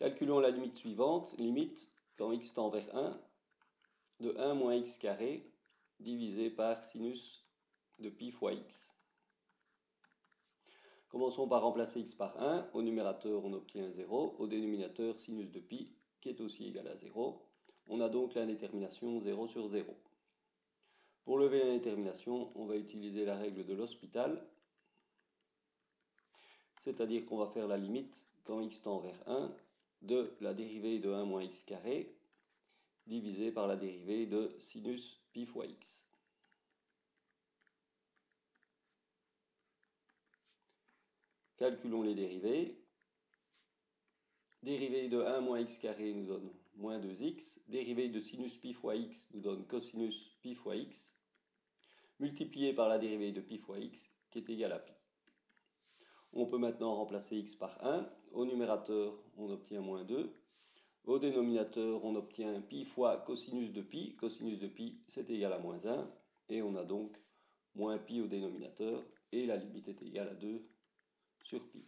Calculons la limite suivante. Limite, quand x tend vers 1, de 1 moins x carré divisé par sinus de pi fois x. Commençons par remplacer x par 1. Au numérateur, on obtient 0. Au dénominateur, sinus de pi, qui est aussi égal à 0. On a donc l'indétermination 0 sur 0. Pour lever l'indétermination, on va utiliser la règle de l'hospital. C'est-à-dire qu'on va faire la limite, quand x tend vers 1, de la dérivée de 1 moins x carré divisé par la dérivée de sinus pi fois x. Calculons les dérivées. Dérivée de 1 moins x carré nous donne moins 2x. Dérivée de sinus pi fois x nous donne cosinus pi fois x. Multiplié par la dérivée de pi fois x qui est égale à pi. On peut maintenant remplacer x par 1. Au numérateur, on obtient moins 2. Au dénominateur, on obtient pi fois cosinus de pi. Cosinus de pi, c'est égal à moins 1. Et on a donc moins pi au dénominateur. Et la limite est égale à 2 sur pi.